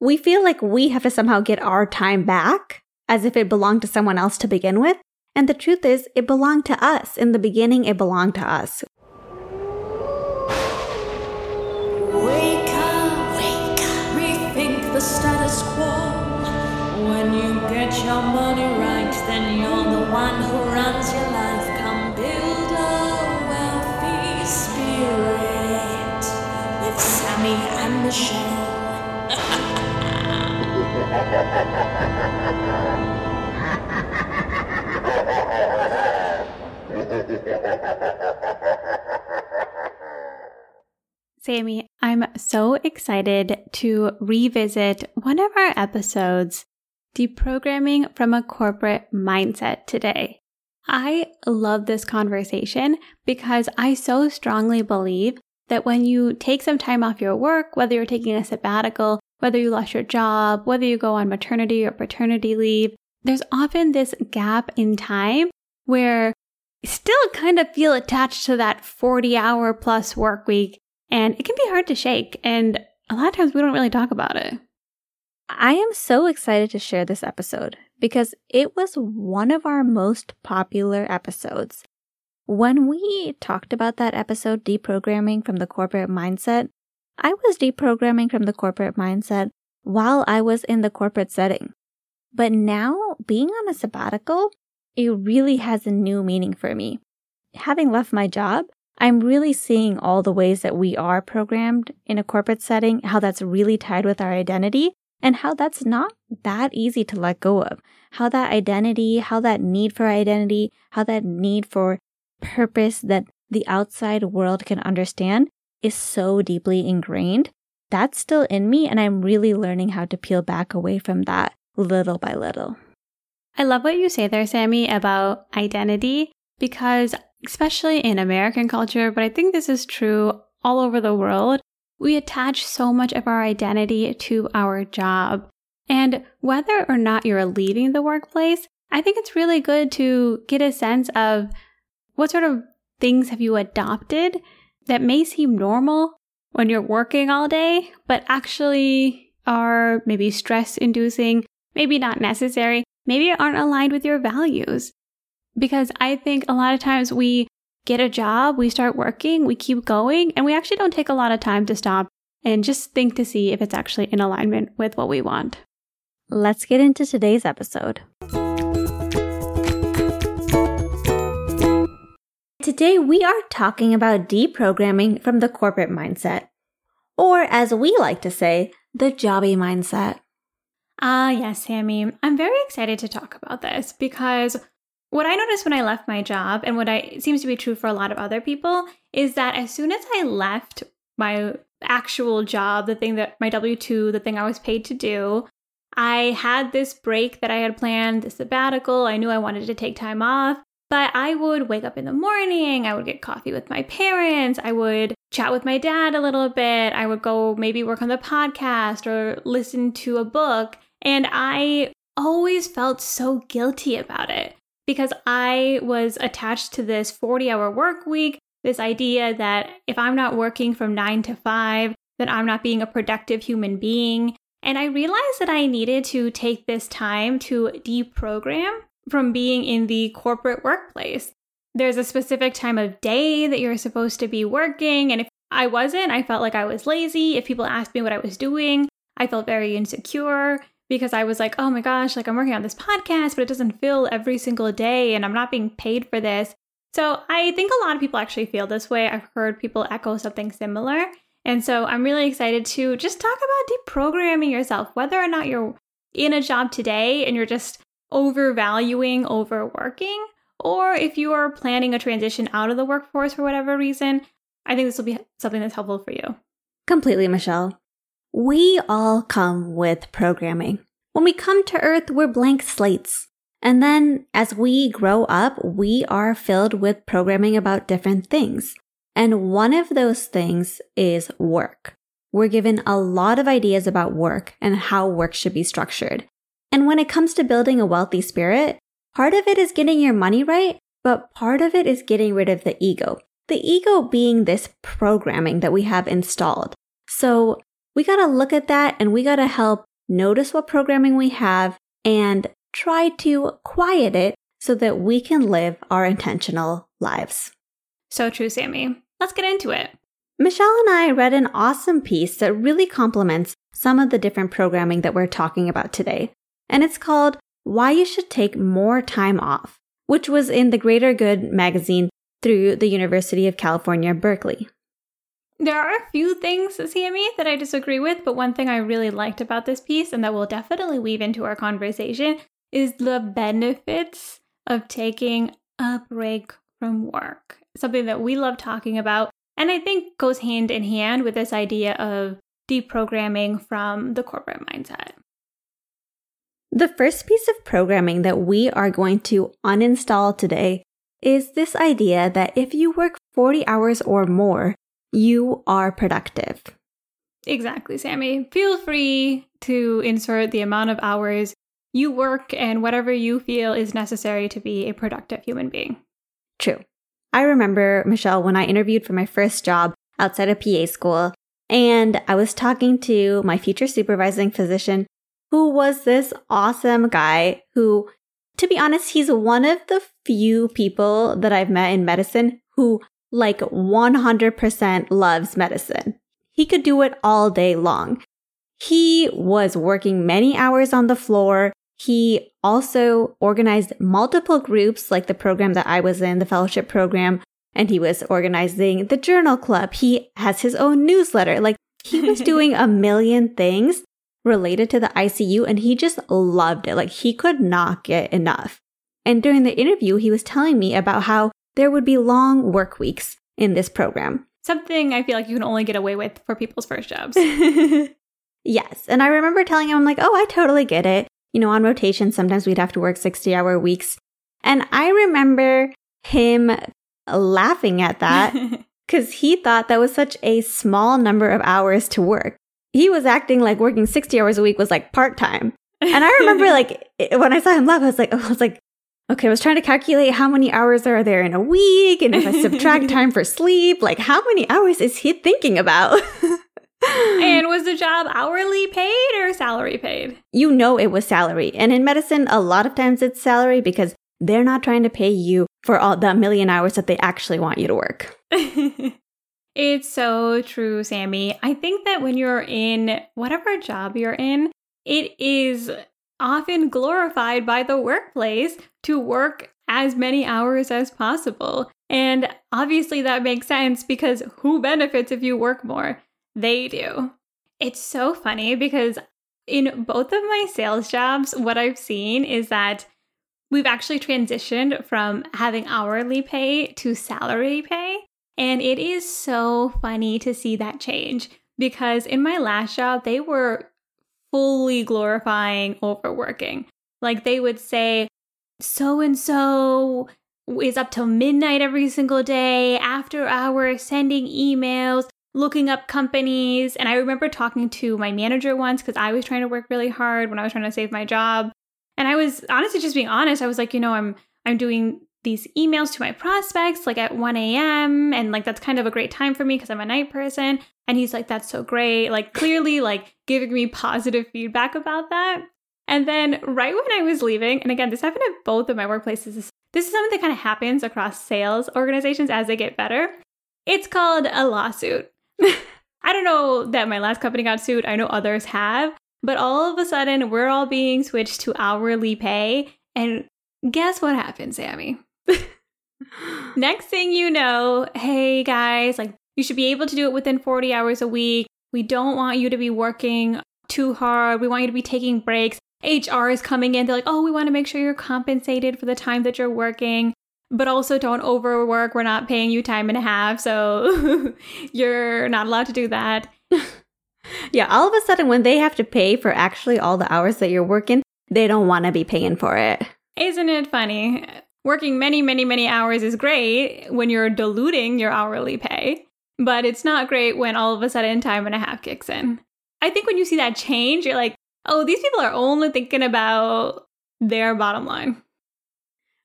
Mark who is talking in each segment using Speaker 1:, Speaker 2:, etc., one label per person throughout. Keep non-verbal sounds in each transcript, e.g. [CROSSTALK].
Speaker 1: we feel like we have to somehow get our time back as if it belonged to someone else to begin with. And the truth is, it belonged to us. In the beginning, it belonged to us.
Speaker 2: Wake up, wake up, rethink the status quo. When you get your money right, then you're the one who runs your life. Come build a wealthy spirit with Sammie and Michelle.
Speaker 3: Sammie, I'm so excited to revisit one of our episodes, Deprogramming from a Corporate Mindset, today. I love this conversation because I so strongly believe that when you take some time off your work, whether you're taking a sabbatical, whether you lost your job, whether you go on maternity or paternity leave, there's often this gap in time where you still kind of feel attached to that 40 hour plus work week and it can be hard to shake. And a lot of times we don't really talk about it.
Speaker 1: I am so excited to share this episode because it was one of our most popular episodes. When we talked about that episode, deprogramming from the corporate mindset, I was deprogramming from the corporate mindset while I was in the corporate setting. But now, being on a sabbatical, it really has a new meaning for me. Having left my job, I'm really seeing all the ways that we are programmed in a corporate setting, how that's really tied with our identity, and how that's not that easy to let go of. How that identity, how that need for identity, how that need for purpose that the outside world can understand is so deeply ingrained. That's still in me, and I'm really learning how to peel back away from that little by little.
Speaker 3: I love what you say there, Sammie, about identity, because especially in American culture, but I think this is true all over the world, we attach so much of our identity to our job. And whether or not you're leaving the workplace, I think it's really good to get a sense of what sort of things have you adopted that may seem normal when you're working all day, but actually are maybe stress inducing, maybe not necessary, maybe aren't aligned with your values. Because I think a lot of times we get a job, we start working, we keep going, and we actually don't take a lot of time to stop and just think to see if it's actually in alignment with what we want.
Speaker 1: Let's get into today's episode. Today, we are talking about deprogramming from the corporate mindset, or as we like to say, the jobby mindset.
Speaker 3: Ah, yes, Sammie. I'm very excited to talk about this because what I noticed when I left my job, and what I seems to be true for a lot of other people, is that as soon as I left my actual job, the thing that my W 2, the thing I was paid to do, I had this break that I had planned, the sabbatical. I knew I wanted to take time off, but I would wake up in the morning. I would get coffee with my parents. I would chat with my dad a little bit. I would go maybe work on the podcast or listen to a book. And I always felt so guilty about it because I was attached to this 40 hour work week, this idea that if I'm not working from nine to five, that I'm not being a productive human being. And I realized that I needed to take this time to deprogram from being in the corporate workplace. There's a specific time of day that you're supposed to be working. And if I wasn't, I felt like I was lazy. If people asked me what I was doing, I felt very insecure because I was like, oh my gosh, like I'm working on this podcast, but it doesn't fill every single day and I'm not being paid for this. So I think a lot of people actually feel this way. I've heard people echo something similar. And so I'm really excited to just talk about deprogramming yourself, whether or not you're in a job today and you're just overvaluing overworking, or if you are planning a transition out of the workforce for whatever reason. I think this will be something that's helpful for you.
Speaker 1: Completely, Michelle. We all come with programming. When we come to Earth, we're blank slates. And then as we grow up, we are filled with programming about different things. And one of those things is work. We're given a lot of ideas about work and how work should be structured. And when it comes to building a wealthy spirit, part of it is getting your money right, but part of it is getting rid of the ego. The ego being this programming that we have installed. So we got to look at that and we got to help notice what programming we have, and try to quiet it so that we can live our intentional lives.
Speaker 3: So true, Sammie. Let's get into it.
Speaker 1: Michelle and I read an awesome piece that really complements some of the different programming that we're talking about today. And it's called Why You Should Take More Time Off, which was in the Greater Good magazine through the University of California, Berkeley.
Speaker 3: There are a few things, Sammie, that I disagree with, but one thing I really liked about this piece and that we'll definitely weave into our conversation is the benefits of taking a break from work. Something that we love talking about, and I think goes hand in hand with this idea of deprogramming from the corporate mindset.
Speaker 1: The first piece of programming that we are going to uninstall today is this idea that if you work 40 hours or more, you are productive.
Speaker 3: Exactly, Sammie. Feel free to insert the amount of hours you work and whatever you feel is necessary to be a productive human being.
Speaker 1: True. I remember, Michelle, when I interviewed for my first job outside of PA school, and I was talking to my future supervising physician, who was this awesome guy who, to be honest, he's one of the few people that I've met in medicine who like 100% loves medicine. He could do it all day long. He was working many hours on the floor. He also organized multiple groups, like the program that I was in, the fellowship program, and he was organizing the journal club. He has his own newsletter. Like he was [LAUGHS] doing a million things related to the ICU and he just loved it. Like he could not get enough. And during the interview, he was telling me about how there would be long work weeks in this program.
Speaker 3: Something I feel like you can only get away with for people's first jobs. [LAUGHS]
Speaker 1: yes. And I remember telling him, I'm like, oh, I totally get it you know, on rotation, sometimes we'd have to work 60 hour weeks. And I remember him laughing at that [LAUGHS] because he thought that was such a small number of hours to work. He was acting like working 60 hours a week was like part time. And I remember [LAUGHS] like when I saw him laugh, I was like, [LAUGHS] I was like, okay, I was trying to calculate how many hours are there in a week. And if I subtract [LAUGHS] time for sleep, like how many hours is he thinking about?
Speaker 3: and was the job hourly paid or salary paid?
Speaker 1: You know it was salary. And in medicine, a lot of times it's salary because they're not trying to pay you for all the million hours that they actually want you to work.
Speaker 3: It's so true, Sammie. I think that when you're in whatever job you're in, it is often glorified by the workplace to work as many hours as possible. And obviously, that makes sense because who benefits if you work more? They do. It's so funny because in both of my sales jobs, what I've seen is that we've actually transitioned from having hourly pay to salary pay. And it is so funny to see that change because in my last job, they were fully glorifying overworking. Like they would say, so and so is up till midnight every single day, after hours, sending emails, looking up companies. And I remember talking to my manager once because I was trying to work really hard when I was trying to save my job. And I was honestly just being honest. I was like, you know, I'm I'm doing these emails to my prospects like at 1 a.m. and like that's kind of a great time for me because I'm a night person. And he's like, that's so great. Like clearly like giving me positive feedback about that. And then right when I was leaving, and again, this happened at both of my workplaces. This is something that kind of happens across sales organizations as they get better. It's called a lawsuit. [LAUGHS] I don't know that my last company got sued. I know others have. But all of a sudden, we're all being switched to hourly pay. And guess what happened, Sammie? [LAUGHS] Next thing you know, hey guys, like you should be able to do it within 40 hours a week. We don't want you to be working too hard. We want you to be taking breaks. HR is coming in. They're like, oh, we want to make sure you're compensated for the time that you're working but also don't overwork. We're not paying you time and a half, so [LAUGHS] you're not allowed to do that. [LAUGHS]
Speaker 1: yeah, all of a sudden, when they have to pay for actually all the hours that you're working, they don't want to be paying for it.
Speaker 3: Isn't it funny? Working many, many, many hours is great when you're diluting your hourly pay, but it's not great when all of a sudden time and a half kicks in. I think when you see that change, you're like, oh, these people are only thinking about their bottom line.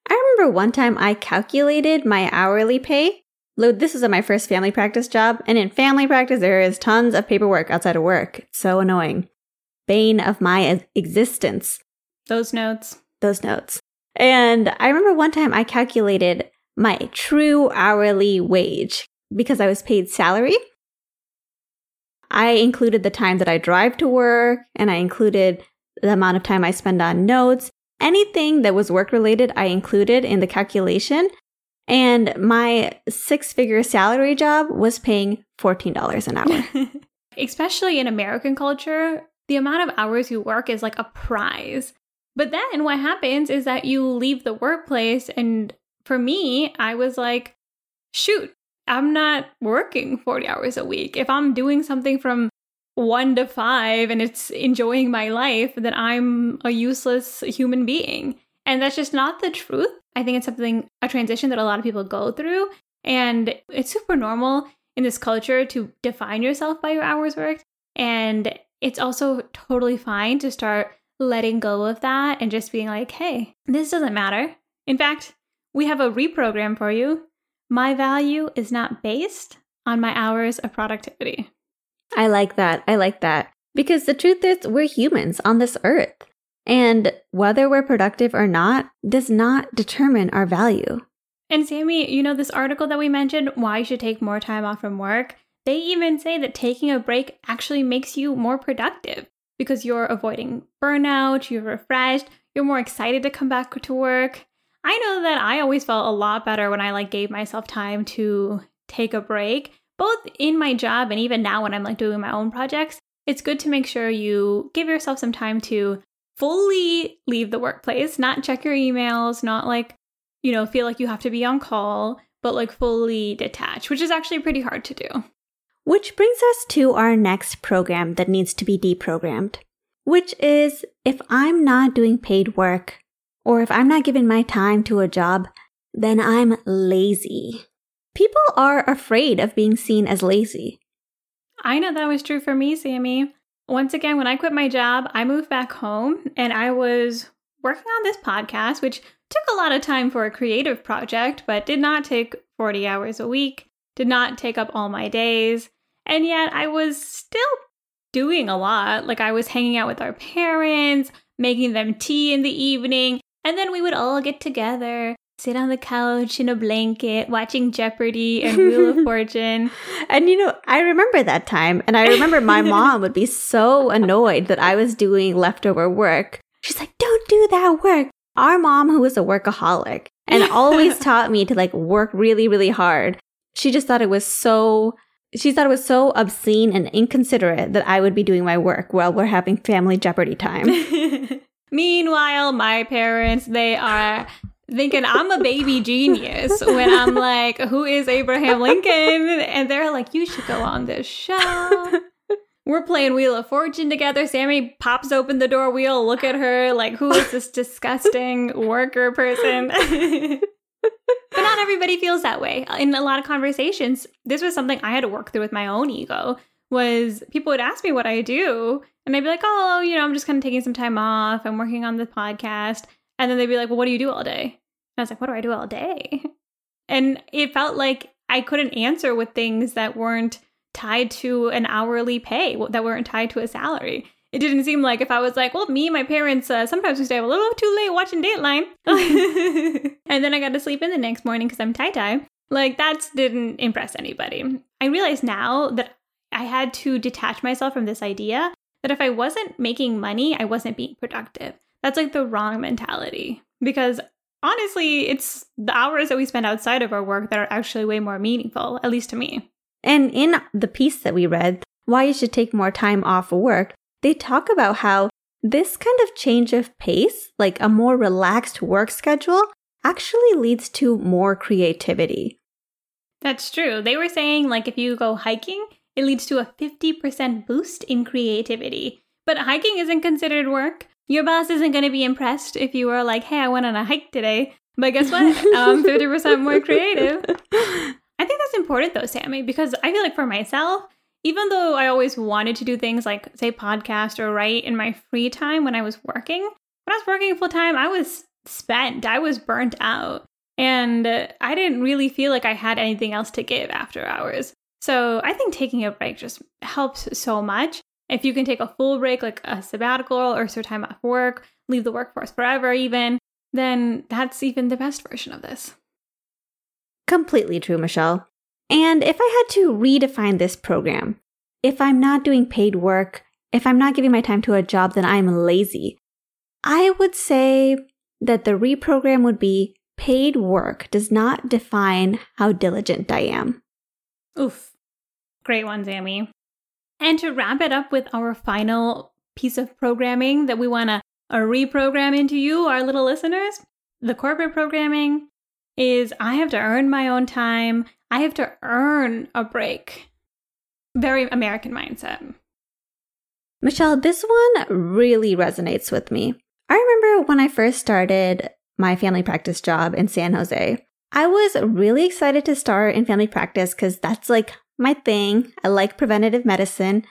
Speaker 1: I remember one time I calculated my hourly pay. Load, This was at my first family practice job, and in family practice, there is tons of paperwork outside of work. It's so annoying. bane of my existence.
Speaker 3: Those notes.
Speaker 1: Those notes. And I remember one time I calculated my true hourly wage because I was paid salary. I included the time that I drive to work and I included the amount of time I spend on notes. Anything that was work related, I included in the calculation. And my six figure salary job was paying $14 an hour. [LAUGHS]
Speaker 3: Especially in American culture, the amount of hours you work is like a prize. But then what happens is that you leave the workplace. And for me, I was like, shoot, I'm not working 40 hours a week. If I'm doing something from one to five and it's enjoying my life, then I'm a useless human being. And that's just not the truth. I think it's something, a transition that a lot of people go through. And it's super normal in this culture to define yourself by your hours worked. And it's also totally fine to start letting go of that and just being like, hey, this doesn't matter. In fact, we have a reprogram for you. My value is not based on my hours of productivity.
Speaker 1: I like that. I like that. Because the truth is, we're humans on this earth. And whether we're productive or not does not determine our value.
Speaker 3: And Sammie, you know, this article that we mentioned, why you should take more time off from work, they even say that taking a break actually makes you more productive because you're avoiding burnout, you're refreshed, you're more excited to come back to work. I know that I always felt a lot better when I like gave myself time to take a break, both in my job and even now when I'm like doing my own projects. It's good to make sure you give yourself some time to fully leave the workplace, not check your emails, not like, you know, feel like you have to be on call, but like fully detach, which is actually pretty hard to do.
Speaker 1: Which brings us to our next program that needs to be deprogrammed, which is if I'm not doing paid work or if I'm not giving my time to a job, then I'm lazy. People are afraid of being seen as lazy.
Speaker 3: I know that was true for me, Sammie. Once again, when I quit my job, I moved back home and I was working on this podcast, which took a lot of time for a creative project, but did not take 40 hours a week, did not take up all my days. And yet I was still doing a lot. Like I was hanging out with our parents, making them tea in the evening, and then we would all get together, sit on the couch in a blanket, watching Jeopardy and Wheel of [LAUGHS] Fortune.
Speaker 1: And you know, I remember that time. And I remember my [LAUGHS] mom would be so annoyed that I was doing leftover work. She's like, don't do that work. Our mom, who was a workaholic and always [LAUGHS] taught me to like work really, really hard, she just thought it was so she thought it was so obscene and inconsiderate that I would be doing my work while we're having family Jeopardy time. [LAUGHS]
Speaker 3: Meanwhile, my parents, they are thinking I'm a baby genius when I'm like, who is Abraham Lincoln? And they're like, you should go on this show. We're playing Wheel of Fortune together. Sammie pops open the door. wheel, look at her like, who is this disgusting worker person? [LAUGHS] but not everybody feels that way. In a lot of conversations, this was something I had to work through with my own ego. Was people would ask me what I do, and I'd be like, "Oh, you know, I'm just kind of taking some time off. I'm working on the podcast." And then they'd be like, "Well, what do you do all day?" And I was like, "What do I do all day?" [LAUGHS] And it felt like I couldn't answer with things that weren't tied to an hourly pay, that weren't tied to a salary it didn't seem like if I was like, well, me my parents, uh, sometimes we stay up a little too late watching Dateline. [LAUGHS] and then I got to sleep in the next morning because I'm tie tie. Like, that didn't impress anybody. I realize now that I had to detach myself from this idea that if I wasn't making money, I wasn't being productive. That's like the wrong mentality because honestly, it's the hours that we spend outside of our work that are actually way more meaningful, at least to me.
Speaker 1: And in the piece that we read, why you should take more time off of work, they talk about how this kind of change of pace, like a more relaxed work schedule, actually leads to more creativity.
Speaker 3: That's true. They were saying, like, if you go hiking, it leads to a 50% boost in creativity. But hiking isn't considered work. Your boss isn't going to be impressed if you were like, hey, I went on a hike today. But guess what? [LAUGHS] Um, I'm 50% more creative. I think that's important though, Sammie, because I feel like for myself, even though I always wanted to do things like, say, podcast or write in my free time when I was working, when I was working full time, I was spent. I was burnt out. And I didn't really feel like I had anything else to give after hours. So I think taking a break just helps so much. If you can take a full break, like a sabbatical or some time off work, leave the workforce forever, even, then that's even the best version of this.
Speaker 1: Completely true, Michelle. And if I had to redefine this program, if I'm not doing paid work, if I'm not giving my time to a job, then I'm lazy. I would say that the reprogram would be paid work does not define how diligent I am.
Speaker 3: Oof. Great one, Sammie. And to wrap it up with our final piece of programming that we want to uh, reprogram into you, our little listeners, the corporate programming is I have to earn my own time. I have to earn a break. Very American mindset.
Speaker 1: Michelle, this one really resonates with me. I remember when I first started my family practice job in San Jose. I was really excited to start in family practice because that's like my thing. I like preventative medicine,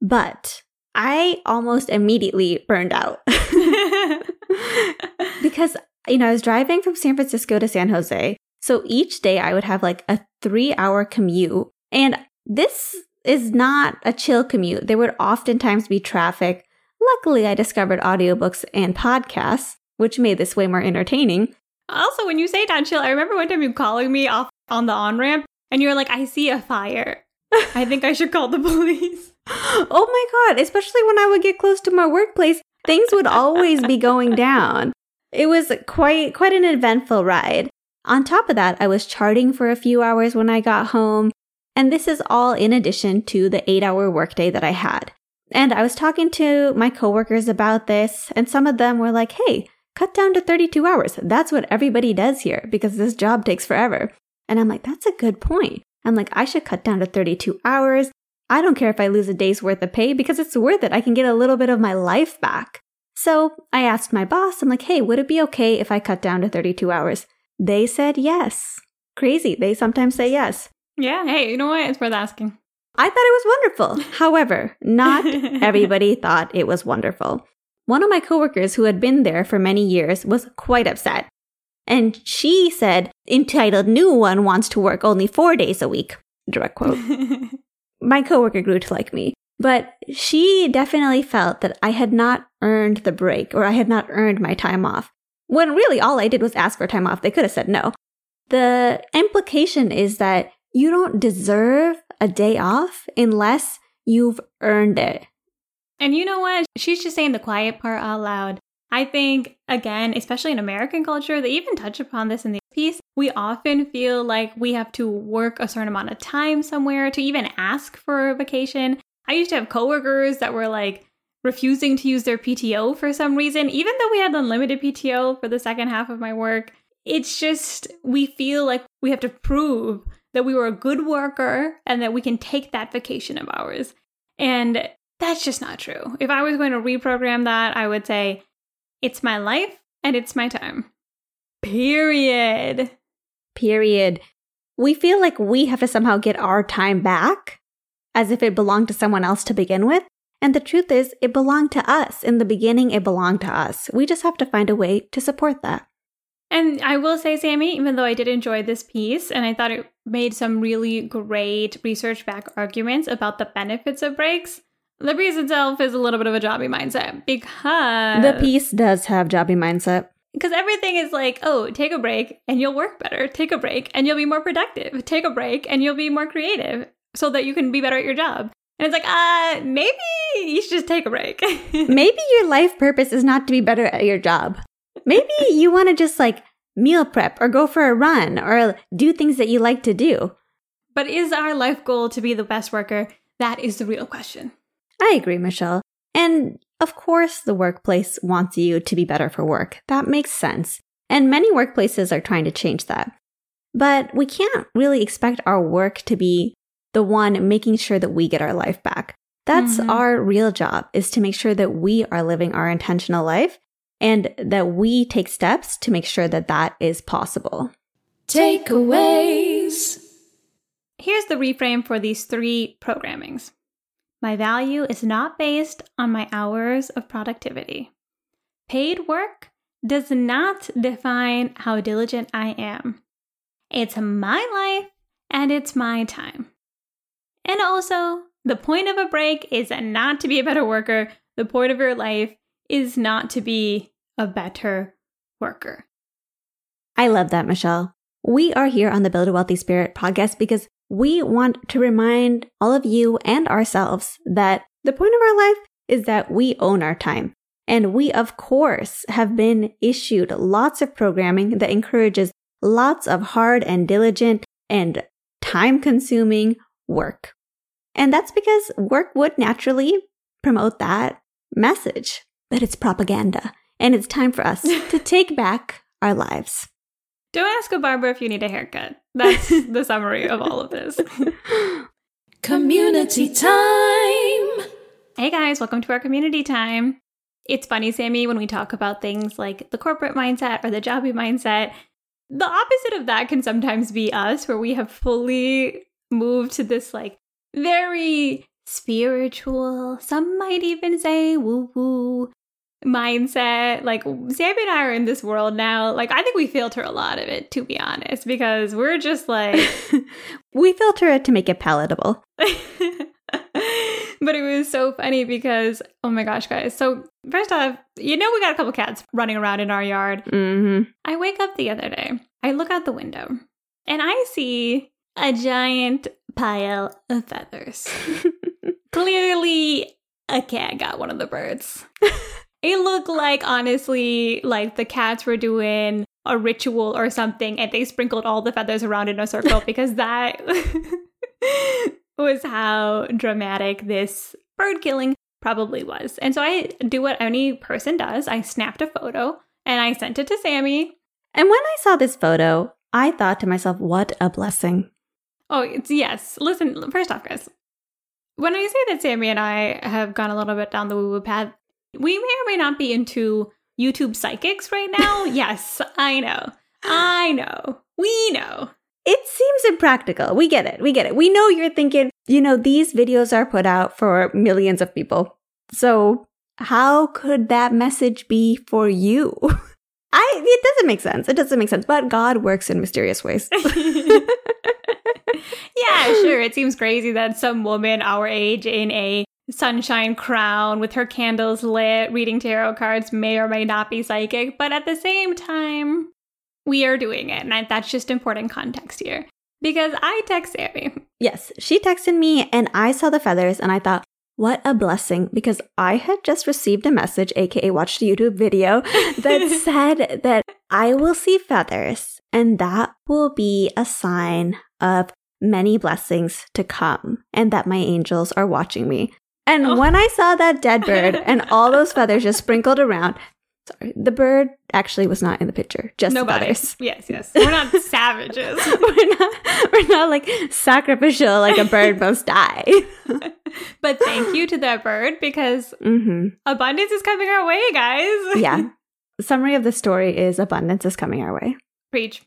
Speaker 1: but I almost immediately burned out [LAUGHS] [LAUGHS] because, you know, I was driving from San Francisco to San Jose. So each day I would have like a three hour commute. And this is not a chill commute. There would oftentimes be traffic. Luckily, I discovered audiobooks and podcasts, which made this way more entertaining.
Speaker 3: Also, when you say not chill, I remember one time you calling me off on the on ramp and you're like, I see a fire. [LAUGHS] I think I should call the police.
Speaker 1: oh my God. Especially when I would get close to my workplace, things would always be going down. It was quite quite an eventful ride. On top of that, I was charting for a few hours when I got home, and this is all in addition to the 8-hour workday that I had. And I was talking to my coworkers about this, and some of them were like, "Hey, cut down to 32 hours. That's what everybody does here because this job takes forever." And I'm like, "That's a good point." I'm like, "I should cut down to 32 hours. I don't care if I lose a day's worth of pay because it's worth it. I can get a little bit of my life back." So I asked my boss, I'm like, hey, would it be okay if I cut down to 32 hours? They said yes. Crazy. They sometimes say yes.
Speaker 3: Yeah. Hey, you know what? It's worth asking.
Speaker 1: I thought it was wonderful. [LAUGHS] However, not [LAUGHS] everybody thought it was wonderful. One of my coworkers who had been there for many years was quite upset. And she said, entitled new one wants to work only four days a week. Direct quote. [LAUGHS] my coworker grew to like me. But she definitely felt that I had not earned the break or I had not earned my time off. When really all I did was ask for time off. They could have said no. The implication is that you don't deserve a day off unless you've earned it.
Speaker 3: And you know what? She's just saying the quiet part out loud. I think, again, especially in American culture, they even touch upon this in the piece. We often feel like we have to work a certain amount of time somewhere to even ask for a vacation. I used to have coworkers that were like refusing to use their PTO for some reason, even though we had unlimited PTO for the second half of my work. It's just, we feel like we have to prove that we were a good worker and that we can take that vacation of ours. And that's just not true. If I was going to reprogram that, I would say, it's my life and it's my time. Period.
Speaker 1: Period. We feel like we have to somehow get our time back as if it belonged to someone else to begin with. And the truth is, it belonged to us. In the beginning, it belonged to us. We just have to find a way to support that.
Speaker 3: And I will say, Sammie, even though I did enjoy this piece and I thought it made some really great research back arguments about the benefits of breaks, the piece itself is a little bit of a jobby mindset because
Speaker 1: the piece does have jobby mindset.
Speaker 3: Because everything is like, oh, take a break and you'll work better. Take a break and you'll be more productive. Take a break and you'll be more creative so that you can be better at your job. And it's like, uh, maybe you should just take a break. [LAUGHS]
Speaker 1: maybe your life purpose is not to be better at your job. Maybe [LAUGHS] you want to just like meal prep or go for a run or do things that you like to do.
Speaker 3: But is our life goal to be the best worker? That is the real question.
Speaker 1: I agree, Michelle. And of course, the workplace wants you to be better for work. That makes sense. And many workplaces are trying to change that. But we can't really expect our work to be the one making sure that we get our life back. That's mm-hmm. our real job is to make sure that we are living our intentional life and that we take steps to make sure that that is possible.
Speaker 2: Takeaways.
Speaker 3: Here's the reframe for these three programmings. My value is not based on my hours of productivity. Paid work does not define how diligent I am. It's my life and it's my time. And also, The point of a break is not to be a better worker. The point of your life is not to be a better worker.
Speaker 1: I love that, Michelle. We are here on the Build a Wealthy Spirit podcast because we want to remind all of you and ourselves that the point of our life is that we own our time. And we, of course, have been issued lots of programming that encourages lots of hard and diligent and time consuming work. And that's because work would naturally promote that message but it's propaganda. And it's time for us [LAUGHS] to take back our lives.
Speaker 3: Don't ask a barber if you need a haircut. That's the [LAUGHS] summary of all of this. [LAUGHS]
Speaker 2: Community time.
Speaker 3: Hey guys, welcome to our community time. It's funny, Sammie, when we talk about things like the corporate mindset or the jobby mindset, the opposite of that can sometimes be us, where we have fully moved to this like very spiritual, some might even say woo woo mindset. Like Sammie and I are in this world now. Like I think we filter a lot of it, to be honest, because we're just like [LAUGHS]
Speaker 1: we filter it to make it palatable. [LAUGHS]
Speaker 3: but it was so funny because oh my gosh, guys. So first off, you know we got a couple cats running around in our yard.
Speaker 1: Mm-hmm.
Speaker 3: I wake up the other day. I look out the window and I see a giant pile of feathers. [LAUGHS] Clearly, a cat got one of the birds. [LAUGHS] it looked like, honestly, like the cats were doing a ritual or something and they sprinkled all the feathers around in a circle [LAUGHS] because that was how dramatic this bird killing probably was. And so I do what any person does I snapped a photo and I sent it to Sammie.
Speaker 1: And when I saw this photo, I thought to myself, what a blessing.
Speaker 3: Oh, it's yes. Listen, first off, guys, when I say that Sammie and I have gone a little bit down the woo woo path, we may or may not be into YouTube psychics right [LAUGHS] now. yes, I know. I know. We know.
Speaker 1: It seems impractical. We get it. We get it. We know you're thinking, you know, these videos are put out for millions of people. So how could that message be for you? [LAUGHS] I it doesn't make sense. It doesn't make sense. But God works in mysterious ways. [LAUGHS]
Speaker 3: yeah, [LAUGHS] sure. It seems crazy that some woman our age in a sunshine crown with her candles lit reading tarot cards may or may not be psychic, but at the same time, we are doing it. And I, that's just important context here. Because I text Sammie.
Speaker 1: Yes, she texted me and I saw the feathers and I thought, what a blessing because I had just received a message, aka watched a YouTube video, [LAUGHS] that said that I will see feathers and that will be a sign of many blessings to come and that my angels are watching me. And oh. when I saw that dead [LAUGHS] bird and all those feathers just sprinkled around, sorry, the bird actually was not in the picture, just
Speaker 3: Nobody.
Speaker 1: feathers.
Speaker 3: Yes, yes. We're not [LAUGHS] savages. [LAUGHS]
Speaker 1: we're not we're not like sacrificial like a bird must die.
Speaker 3: but thank you to that bird because
Speaker 1: mm-hmm.
Speaker 3: abundance is coming our way, guys.
Speaker 1: yeah. Summary of the story is abundance is coming our way.
Speaker 3: Preach.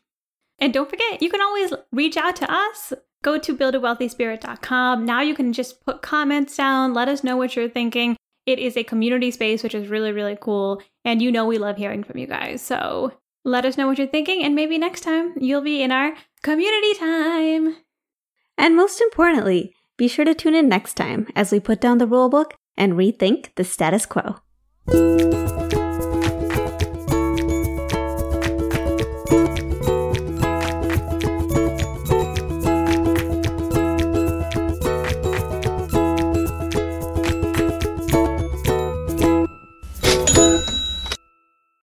Speaker 3: And don't forget, you can always reach out to us. Go to buildawealthyspirit.com. Now you can just put comments down, let us know what you're thinking. It is a community space, which is really, really cool. And you know we love hearing from you guys. So let us know what you're thinking, and maybe next time you'll be in our community time.
Speaker 1: And most importantly, be sure to tune in next time as we put down the rulebook and rethink the status quo.